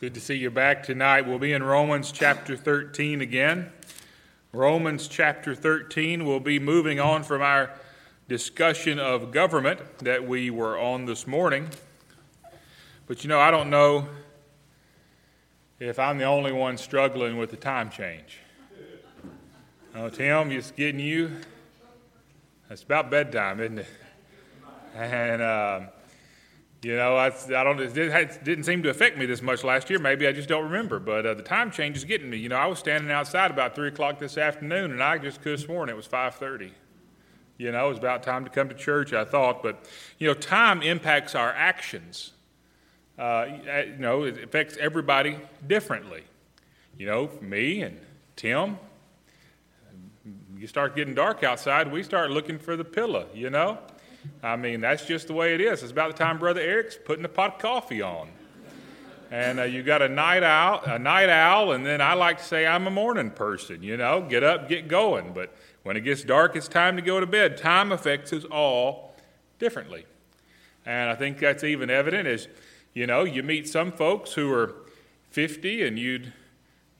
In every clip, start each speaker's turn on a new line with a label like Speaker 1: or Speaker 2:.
Speaker 1: Good to see you back tonight. We'll be in Romans chapter 13 again. Romans chapter 13, we'll be moving on from our discussion of government that we were on this morning. But you know, I don't know if I'm the only one struggling with the time change. Oh, Tim, it's getting you. It's about bedtime, isn't it? And, um, you know, I, I don't. It didn't seem to affect me this much last year. Maybe I just don't remember. But uh, the time change is getting me. You know, I was standing outside about three o'clock this afternoon, and I just could have sworn it was five thirty. You know, it was about time to come to church. I thought, but you know, time impacts our actions. Uh, you know, it affects everybody differently. You know, me and Tim. You start getting dark outside, we start looking for the pillow. You know. I mean, that's just the way it is. It's about the time Brother Eric's putting a pot of coffee on. And uh, you got a night owl, a night owl, and then I like to say I'm a morning person. You know, get up, get going. But when it gets dark, it's time to go to bed. Time affects us all differently, and I think that's even evident as you know you meet some folks who are 50, and you'd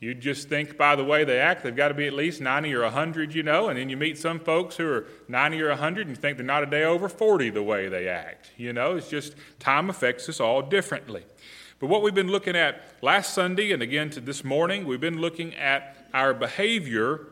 Speaker 1: you just think by the way they act, they've got to be at least 90 or 100, you know, and then you meet some folks who are 90 or 100 and you think they're not a day over 40 the way they act. You know, it's just time affects us all differently. But what we've been looking at last Sunday and again to this morning, we've been looking at our behavior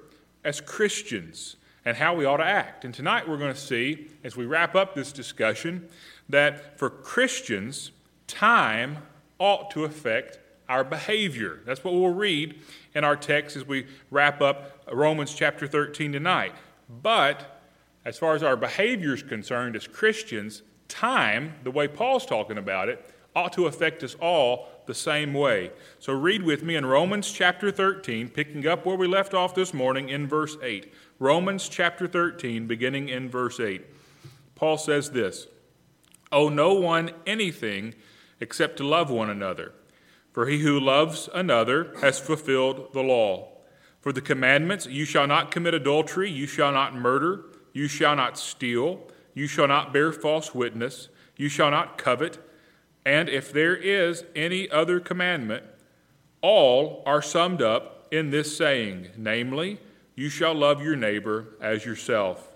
Speaker 1: as Christians and how we ought to act. And tonight we're going to see, as we wrap up this discussion, that for Christians, time ought to affect our behavior. That's what we'll read in our text as we wrap up Romans chapter 13 tonight. But as far as our behavior is concerned as Christians, time, the way Paul's talking about it, ought to affect us all the same way. So read with me in Romans chapter 13, picking up where we left off this morning in verse 8. Romans chapter 13, beginning in verse 8. Paul says this Owe no one anything except to love one another. For he who loves another has fulfilled the law. For the commandments, you shall not commit adultery, you shall not murder, you shall not steal, you shall not bear false witness, you shall not covet, and if there is any other commandment, all are summed up in this saying, namely, you shall love your neighbor as yourself.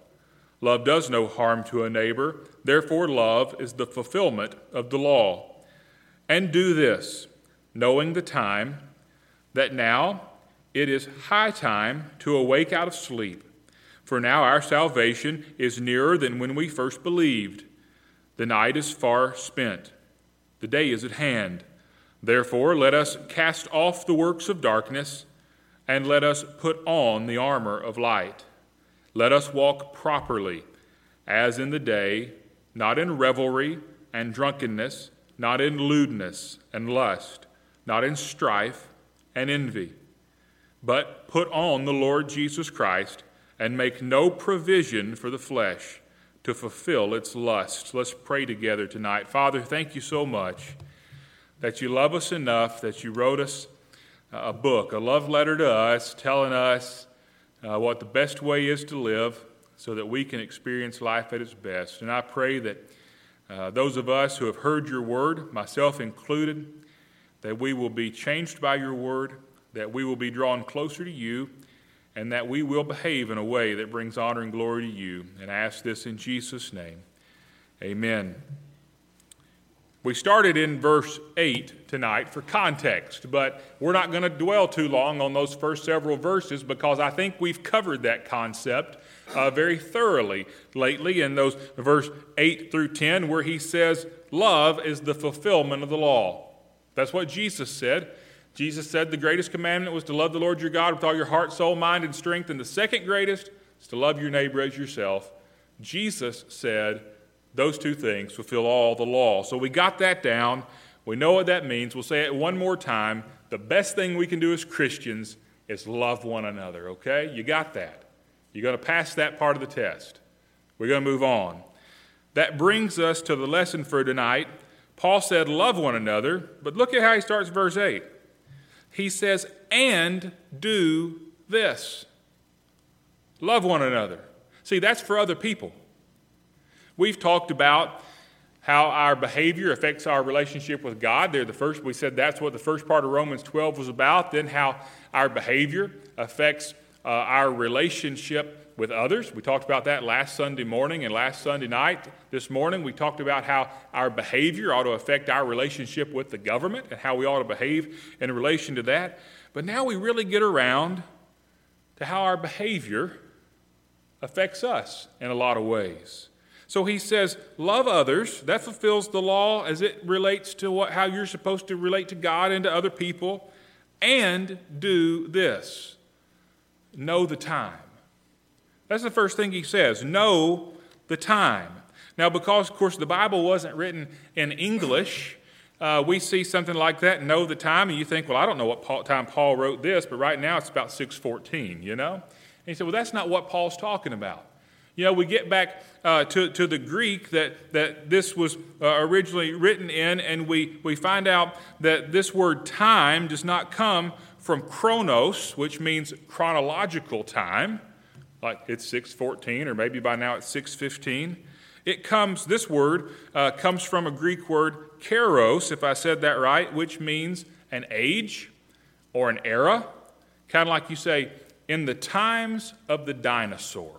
Speaker 1: Love does no harm to a neighbor, therefore, love is the fulfillment of the law. And do this knowing the time, that now it is high time to awake out of sleep. For now our salvation is nearer than when we first believed. The night is far spent, the day is at hand. Therefore, let us cast off the works of darkness and let us put on the armor of light. Let us walk properly, as in the day, not in revelry and drunkenness, not in lewdness and lust not in strife and envy, but put on the Lord Jesus Christ and make no provision for the flesh to fulfill its lusts. Let's pray together tonight. Father, thank you so much that you love us enough that you wrote us a book, a love letter to us, telling us uh, what the best way is to live so that we can experience life at its best. And I pray that uh, those of us who have heard your word, myself included, that we will be changed by your word, that we will be drawn closer to you, and that we will behave in a way that brings honor and glory to you. And I ask this in Jesus' name. Amen. We started in verse 8 tonight for context, but we're not going to dwell too long on those first several verses because I think we've covered that concept uh, very thoroughly lately in those verse 8 through 10, where he says, Love is the fulfillment of the law. That's what Jesus said. Jesus said the greatest commandment was to love the Lord your God with all your heart, soul, mind, and strength. And the second greatest is to love your neighbor as yourself. Jesus said those two things fulfill all the law. So we got that down. We know what that means. We'll say it one more time. The best thing we can do as Christians is love one another, okay? You got that. You're going to pass that part of the test. We're going to move on. That brings us to the lesson for tonight. Paul said, Love one another, but look at how he starts verse 8. He says, And do this love one another. See, that's for other people. We've talked about how our behavior affects our relationship with God. They're the first, we said that's what the first part of Romans 12 was about. Then how our behavior affects uh, our relationship with others. We talked about that last Sunday morning and last Sunday night. This morning, we talked about how our behavior ought to affect our relationship with the government and how we ought to behave in relation to that. But now we really get around to how our behavior affects us in a lot of ways. So he says, love others. That fulfills the law as it relates to what, how you're supposed to relate to God and to other people. And do this know the time. That's the first thing he says know the time. Now, because, of course, the Bible wasn't written in English, uh, we see something like that, know the time, and you think, well, I don't know what Paul, time Paul wrote this, but right now it's about 614, you know? And he said, well, that's not what Paul's talking about. You know, we get back uh, to, to the Greek that, that this was uh, originally written in, and we, we find out that this word time does not come from chronos, which means chronological time, like it's 614, or maybe by now it's 615. It comes, this word uh, comes from a Greek word, kairos, if I said that right, which means an age or an era. Kind of like you say, in the times of the dinosaur.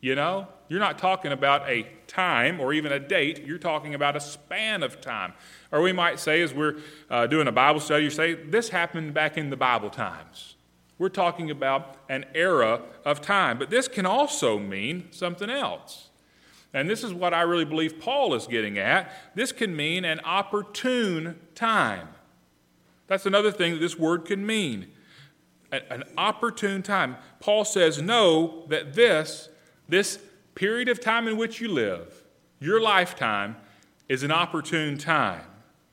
Speaker 1: You know, you're not talking about a time or even a date, you're talking about a span of time. Or we might say, as we're uh, doing a Bible study, you say, this happened back in the Bible times. We're talking about an era of time. But this can also mean something else. And this is what I really believe Paul is getting at. This can mean an opportune time. That's another thing that this word can mean an opportune time. Paul says, Know that this this period of time in which you live, your lifetime, is an opportune time.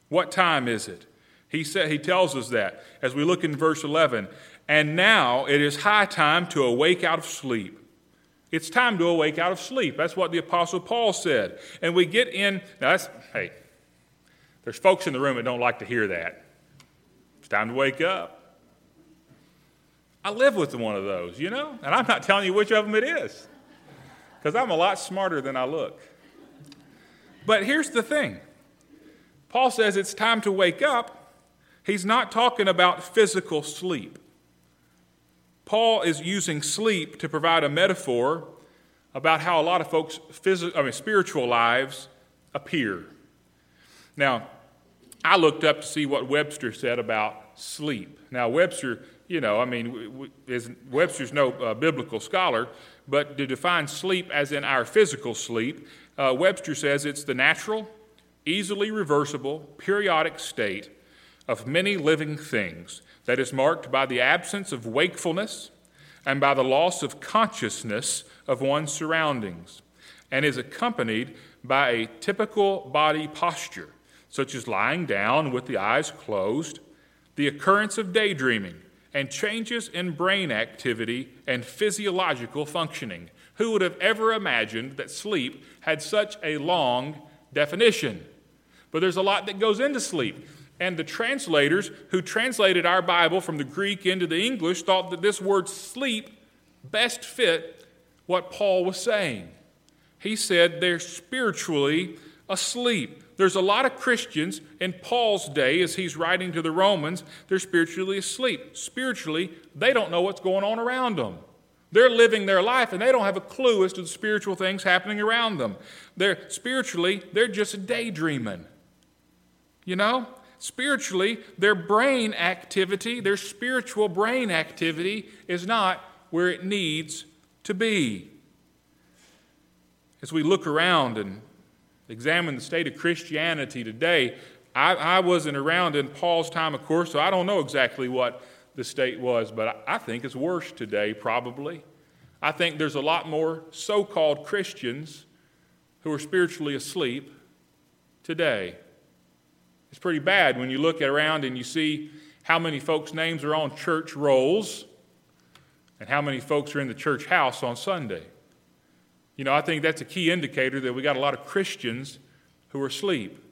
Speaker 1: What time is it? He, said, he tells us that as we look in verse 11. And now it is high time to awake out of sleep. It's time to awake out of sleep. That's what the Apostle Paul said. And we get in, now that's, hey, there's folks in the room that don't like to hear that. It's time to wake up. I live with one of those, you know, and I'm not telling you which of them it is because I'm a lot smarter than I look. But here's the thing Paul says it's time to wake up. He's not talking about physical sleep. Paul is using sleep to provide a metaphor about how a lot of folks' phys- I mean, spiritual lives appear. Now, I looked up to see what Webster said about sleep. Now, Webster, you know, I mean, Webster's no uh, biblical scholar, but to define sleep as in our physical sleep, uh, Webster says it's the natural, easily reversible, periodic state of many living things that is marked by the absence of wakefulness and by the loss of consciousness of one's surroundings, and is accompanied by a typical body posture, such as lying down with the eyes closed, the occurrence of daydreaming, and changes in brain activity and physiological functioning. Who would have ever imagined that sleep had such a long definition? But there's a lot that goes into sleep. And the translators who translated our Bible from the Greek into the English thought that this word sleep best fit what Paul was saying. He said they're spiritually asleep. There's a lot of Christians in Paul's day, as he's writing to the Romans, they're spiritually asleep. Spiritually, they don't know what's going on around them. They're living their life and they don't have a clue as to the spiritual things happening around them. They're spiritually, they're just daydreaming. You know? Spiritually, their brain activity, their spiritual brain activity is not where it needs to be. As we look around and examine the state of Christianity today, I, I, wasn't around in Paul's time, of course, so I don't know exactly what the state was, but I, I think it's worse today, probably. I think there's a lot more so called Christians who are spiritually asleep today. It's pretty bad when you look around and you see how many folks' names are on church rolls and how many folks are in the church house on Sunday. You know, I think that's a key indicator that we got a lot of Christians who are asleep.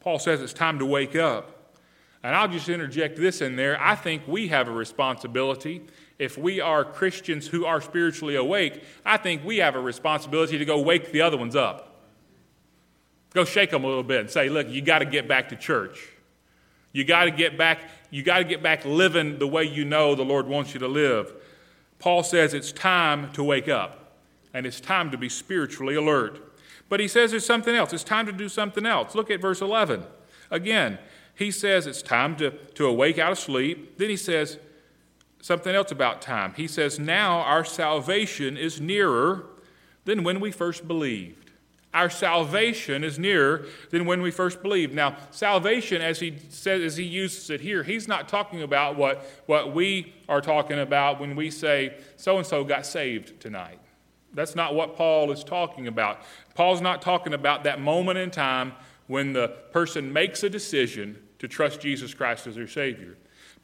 Speaker 1: Paul says it's time to wake up. And I'll just interject this in there. I think we have a responsibility. If we are Christians who are spiritually awake, I think we have a responsibility to go wake the other ones up. Go shake them a little bit and say, look, you got to get back to church. You got to get back, you got to get back living the way you know the Lord wants you to live. Paul says it's time to wake up and it's time to be spiritually alert. But he says there's something else. It's time to do something else. Look at verse 11. Again, he says it's time to, to awake out of sleep. Then he says something else about time. He says, Now our salvation is nearer than when we first believed. Our salvation is nearer than when we first believed. Now, salvation, as he says, as he uses it here, he's not talking about what, what we are talking about when we say so and so got saved tonight. That's not what Paul is talking about. Paul's not talking about that moment in time when the person makes a decision to trust Jesus Christ as their Savior.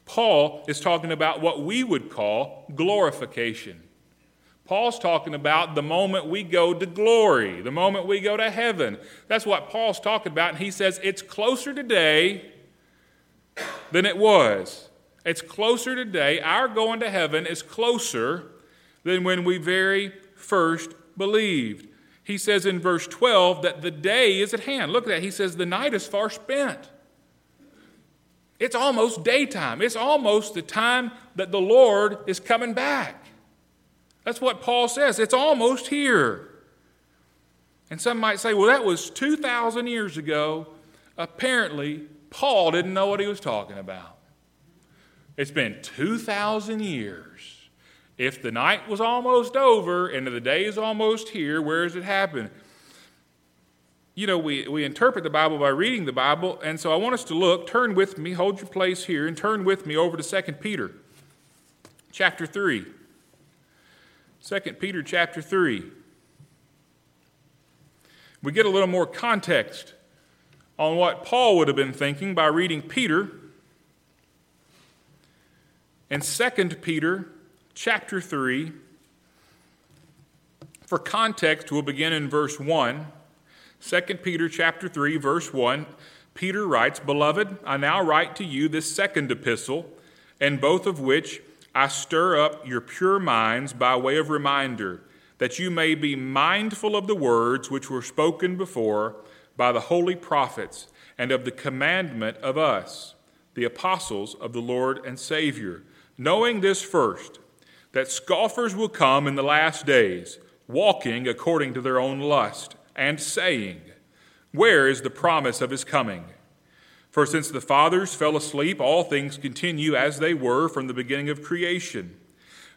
Speaker 1: Paul is talking about what we would call glorification. Paul's talking about the moment we go to glory, the moment we go to heaven. That's what Paul's talking about, and he says it's closer today than it was. It's closer today. Our going to heaven is closer than when we very first believed. He says in verse 12 that the day is at hand. Look at that. He says the night is far spent. It's almost daytime. It's almost the time that the Lord is coming back. That's what Paul says. It's almost here. And some might say, well, that was 2,000 years ago. Apparently, Paul didn't know what he was talking about. It's been 2,000 years. If the night was almost over and the day is almost here, where does it happen? You know, we, we interpret the Bible by reading the Bible, and so I want us to look, turn with me, hold your place here, and turn with me over to 2 Peter chapter 3. 2 Peter chapter 3. We get a little more context on what Paul would have been thinking by reading Peter. and 2 Peter chapter 3, for context, we'll begin in verse 1. 2 Peter chapter 3, verse 1. Peter writes, Beloved, I now write to you this second epistle, and both of which I stir up your pure minds by way of reminder, that you may be mindful of the words which were spoken before by the holy prophets, and of the commandment of us, the apostles of the Lord and Savior, knowing this first, that scoffers will come in the last days, walking according to their own lust, and saying, Where is the promise of his coming? For since the fathers fell asleep, all things continue as they were from the beginning of creation.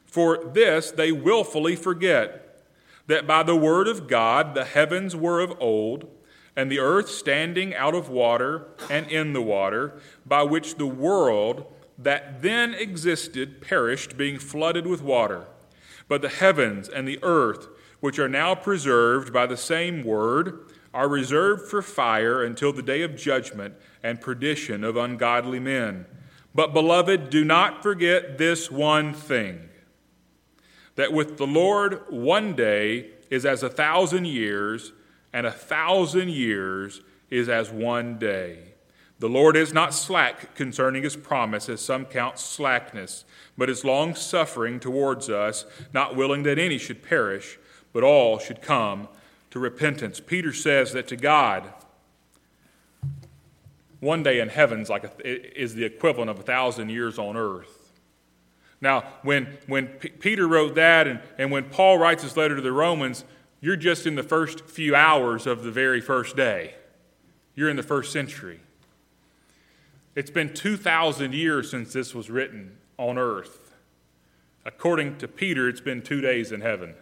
Speaker 1: For this they wilfully forget that by the word of God the heavens were of old, and the earth standing out of water and in the water, by which the world that then existed perished, being flooded with water. But the heavens and the earth, which are now preserved by the same word, are reserved for fire until the day of judgment and perdition of ungodly men. But, beloved, do not forget this one thing that with the Lord, one day is as a thousand years, and a thousand years is as one day. The Lord is not slack concerning his promise, as some count slackness, but is long suffering towards us, not willing that any should perish, but all should come to repentance. Peter says that to God, one day in heaven's like a, is the equivalent of a thousand years on earth. Now, when, when P- Peter wrote that and, and when Paul writes his letter to the Romans, you're just in the first few hours of the very first day. You're in the first century. It's been 2,000 years since this was written on earth. According to Peter, it's been two days in heaven.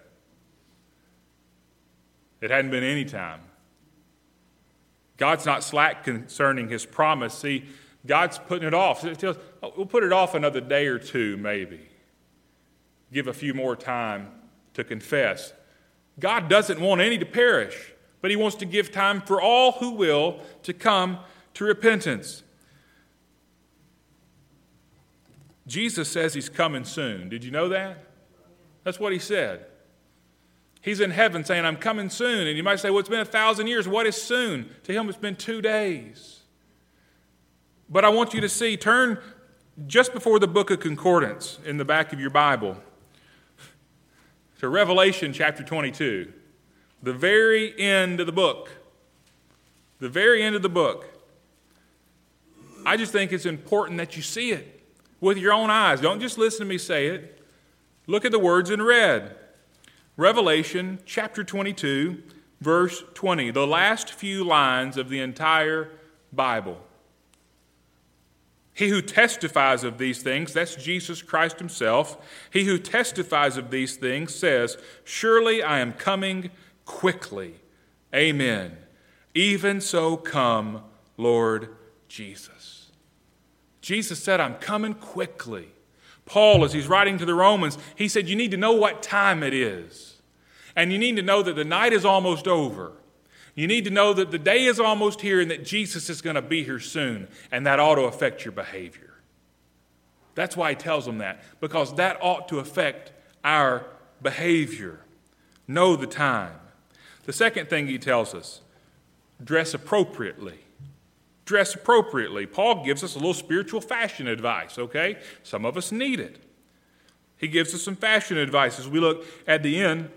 Speaker 1: It hadn't been any time. God's not slack concerning his promise. See, God's putting it off. Oh, we'll put it off another day or two, maybe. Give a few more time to confess. God doesn't want any to perish, but he wants to give time for all who will to come to repentance. Jesus says he's coming soon. Did you know that? That's what he said. He's in heaven saying, I'm coming soon. And you might say, well, it's been a thousand years. What is soon? To him, it's been two days. But I want you to see, turn just before the book of Concordance in the back of your Bible to Revelation chapter 22, the very end of the book. the very end of the book. I just think it's important that you see it with your own eyes. Don't just listen to me say it. Look at the words in red. Revelation chapter 22, verse 20, the last few lines of the entire Bible. He who testifies of these things, that's Jesus Christ himself, he who testifies of these things says, Surely I am coming quickly. Amen. Even so come, Lord Jesus. Jesus said, I'm coming quickly. Paul, as he's writing to the Romans, he said, You need to know what time it is. And you need to know that the night is almost over. You need to know that the day is almost here and that Jesus is going to be here soon. And that ought to affect your behavior. That's why he tells them that, because that ought to affect our behavior. Know the time. The second thing he tells us dress appropriately. Dress appropriately. Paul gives us a little spiritual fashion advice, okay? Some of us need it. He gives us some fashion advice as we look at the end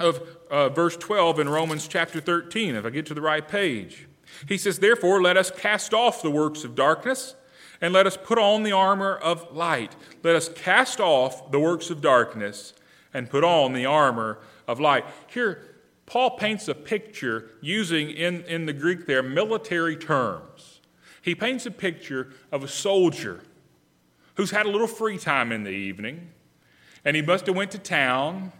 Speaker 1: of uh, verse 12 in Romans chapter 13, if I get to the right page. He says, Therefore, let us cast off the works of darkness and let us put on the armor of light. Let us cast off the works of darkness and put on the armor of light. Here, Paul paints a picture using in, in the Greek there military terms. He paints a picture of a soldier who's had a little free time in the evening, and he must have went to town,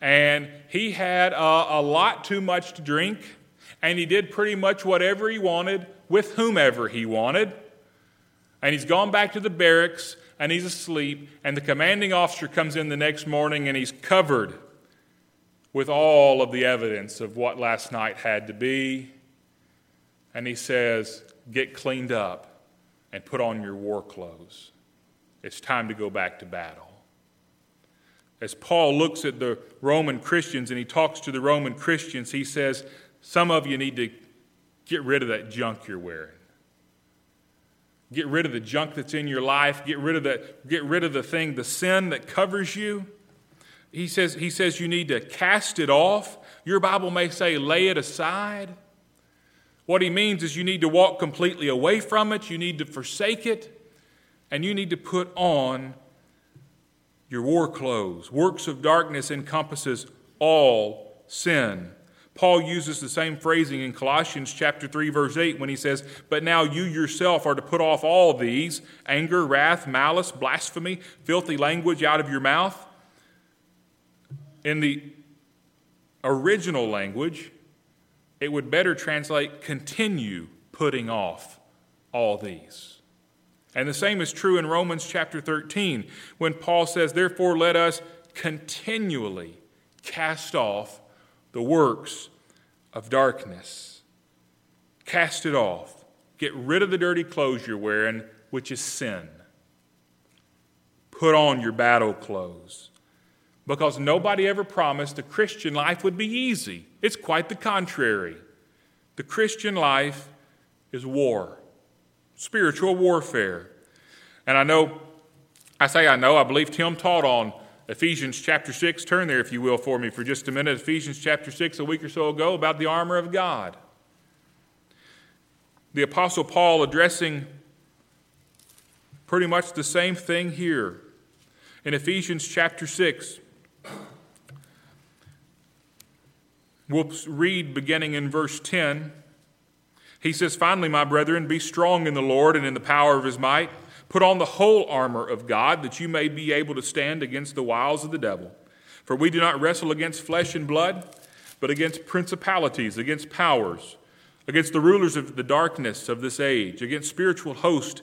Speaker 1: and he had a, a lot too much to drink, and he did pretty much whatever he wanted with whomever he wanted. And he's gone back to the barracks and he's asleep, and the commanding officer comes in the next morning and he's covered with all of the evidence of what last night had to be. And he says, Get cleaned up and put on your war clothes. It's time to go back to battle. As Paul looks at the Roman Christians and he talks to the Roman Christians, he says, Some of you need to get rid of that junk you're wearing. Get rid of the junk that's in your life. Get rid of the, get rid of the thing, the sin that covers you. He says, he says you need to cast it off. Your Bible may say lay it aside. What he means is you need to walk completely away from it, you need to forsake it, and you need to put on your war clothes. Works of darkness encompasses all sin. Paul uses the same phrasing in Colossians chapter 3 verse 8 when he says, "But now you yourself are to put off all these: anger, wrath, malice, blasphemy, filthy language out of your mouth." In the original language, it would better translate continue putting off all these. And the same is true in Romans chapter 13 when Paul says, Therefore, let us continually cast off the works of darkness. Cast it off. Get rid of the dirty clothes you're wearing, which is sin. Put on your battle clothes because nobody ever promised the Christian life would be easy. It's quite the contrary. The Christian life is war, spiritual warfare. And I know, I say I know, I believe Tim taught on Ephesians chapter 6. Turn there, if you will, for me for just a minute. Ephesians chapter 6, a week or so ago, about the armor of God. The Apostle Paul addressing pretty much the same thing here in Ephesians chapter 6. We'll read beginning in verse 10. He says, Finally, my brethren, be strong in the Lord and in the power of his might. Put on the whole armor of God, that you may be able to stand against the wiles of the devil. For we do not wrestle against flesh and blood, but against principalities, against powers, against the rulers of the darkness of this age, against spiritual hosts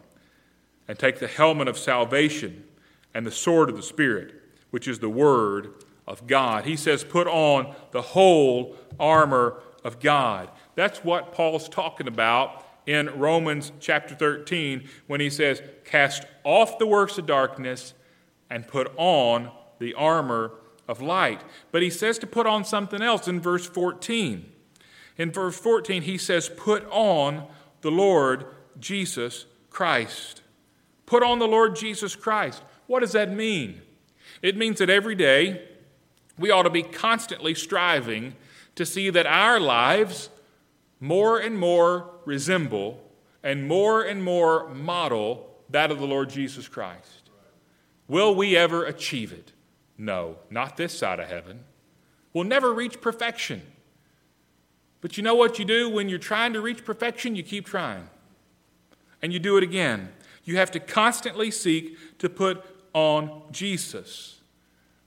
Speaker 1: and take the helmet of salvation and the sword of the Spirit, which is the word of God. He says, Put on the whole armor of God. That's what Paul's talking about in Romans chapter 13 when he says, Cast off the works of darkness and put on the armor of light. But he says to put on something else in verse 14. In verse 14, he says, Put on the Lord Jesus Christ. Put on the Lord Jesus Christ. What does that mean? It means that every day we ought to be constantly striving to see that our lives more and more resemble and more and more model that of the Lord Jesus Christ. Will we ever achieve it? No, not this side of heaven. We'll never reach perfection. But you know what you do when you're trying to reach perfection? You keep trying. And you do it again. You have to constantly seek to put on Jesus.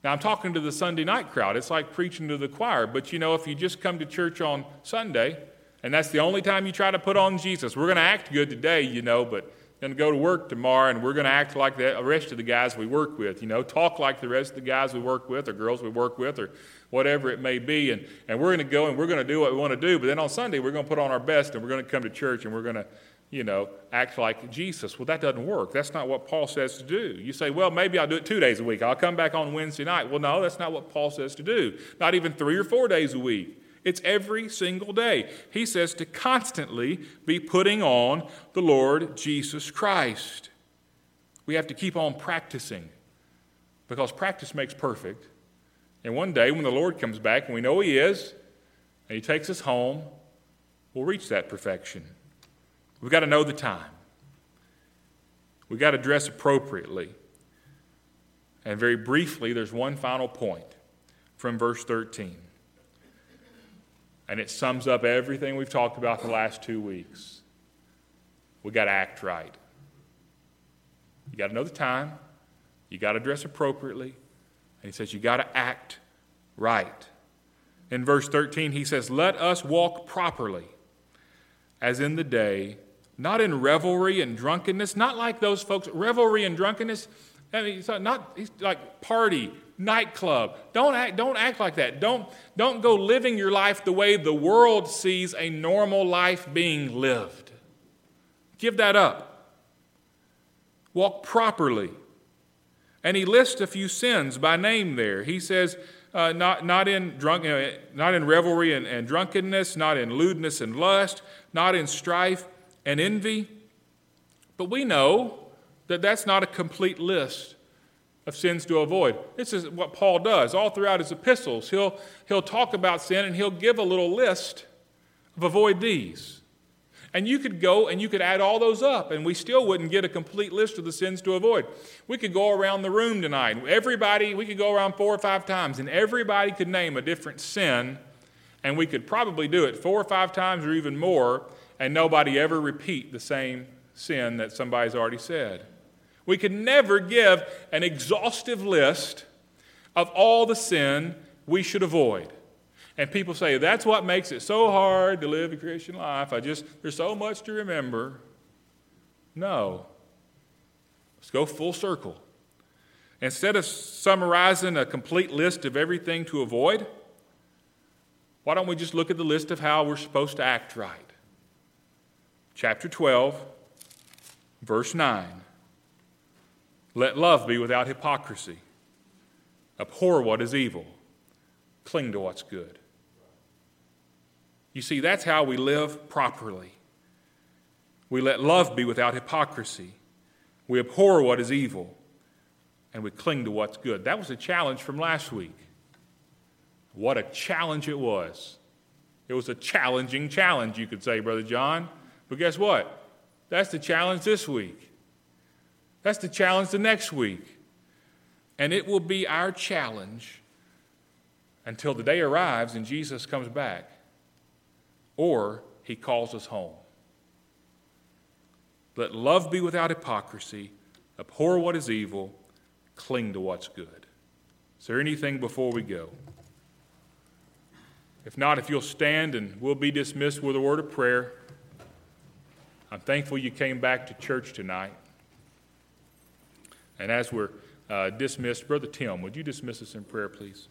Speaker 1: Now, I'm talking to the Sunday night crowd. It's like preaching to the choir. But you know, if you just come to church on Sunday, and that's the only time you try to put on Jesus, we're going to act good today, you know, but going to go to work tomorrow and we're going to act like the rest of the guys we work with, you know, talk like the rest of the guys we work with or girls we work with or whatever it may be. And, and we're going to go and we're going to do what we want to do. But then on Sunday, we're going to put on our best and we're going to come to church and we're going to, you know, act like Jesus. Well, that doesn't work. That's not what Paul says to do. You say, well, maybe I'll do it two days a week. I'll come back on Wednesday night. Well, no, that's not what Paul says to do. Not even three or four days a week. It's every single day. He says to constantly be putting on the Lord Jesus Christ. We have to keep on practicing because practice makes perfect. And one day, when the Lord comes back and we know He is, and He takes us home, we'll reach that perfection. We've got to know the time. We've got to dress appropriately. And very briefly, there's one final point from verse 13. And it sums up everything we've talked about the last two weeks. We got to act right. You got to know the time. You got to dress appropriately. And he says, you got to act right. In verse 13, he says, Let us walk properly, as in the day, not in revelry and drunkenness, not like those folks. Revelry and drunkenness, I mean, it's not like party, nightclub. Don't act, don't act like that. Don't, don't go living your life the way the world sees a normal life being lived. Give that up. Walk properly. And he lists a few sins by name there. He says, uh, not, not, in drunk, uh, not in revelry and, and drunkenness, not in lewdness and lust, not in strife and envy. But we know that that's not a complete list of sins to avoid. This is what Paul does all throughout his epistles. He'll, he'll talk about sin and he'll give a little list of avoid these. And you could go and you could add all those up, and we still wouldn't get a complete list of the sins to avoid. We could go around the room tonight. Everybody, we could go around four or five times, and everybody could name a different sin, and we could probably do it four or five times or even more, and nobody ever repeat the same sin that somebody's already said. We could never give an exhaustive list of all the sin we should avoid. And people say, that's what makes it so hard to live a Christian life. I just, there's so much to remember. No. Let's go full circle. Instead of summarizing a complete list of everything to avoid, why don't we just look at the list of how we're supposed to act right? Chapter 12, verse 9. Let love be without hypocrisy. Abhor what is evil. Cling to what's good. You see, that's how we live properly. We let love be without hypocrisy. We abhor what is evil. And we cling to what's good. That was a challenge from last week. What a challenge it was. It was a challenging challenge, you could say, Brother John. But guess what? That's the challenge this week. That's the challenge the next week. And it will be our challenge until the day arrives and Jesus comes back or he calls us home. Let love be without hypocrisy, abhor what is evil, cling to what's good. Is there anything before we go? If not, if you'll stand and we'll be dismissed with a word of prayer. I'm thankful you came back to church tonight. And as we're uh, dismissed, Brother Tim, would you dismiss us in prayer, please?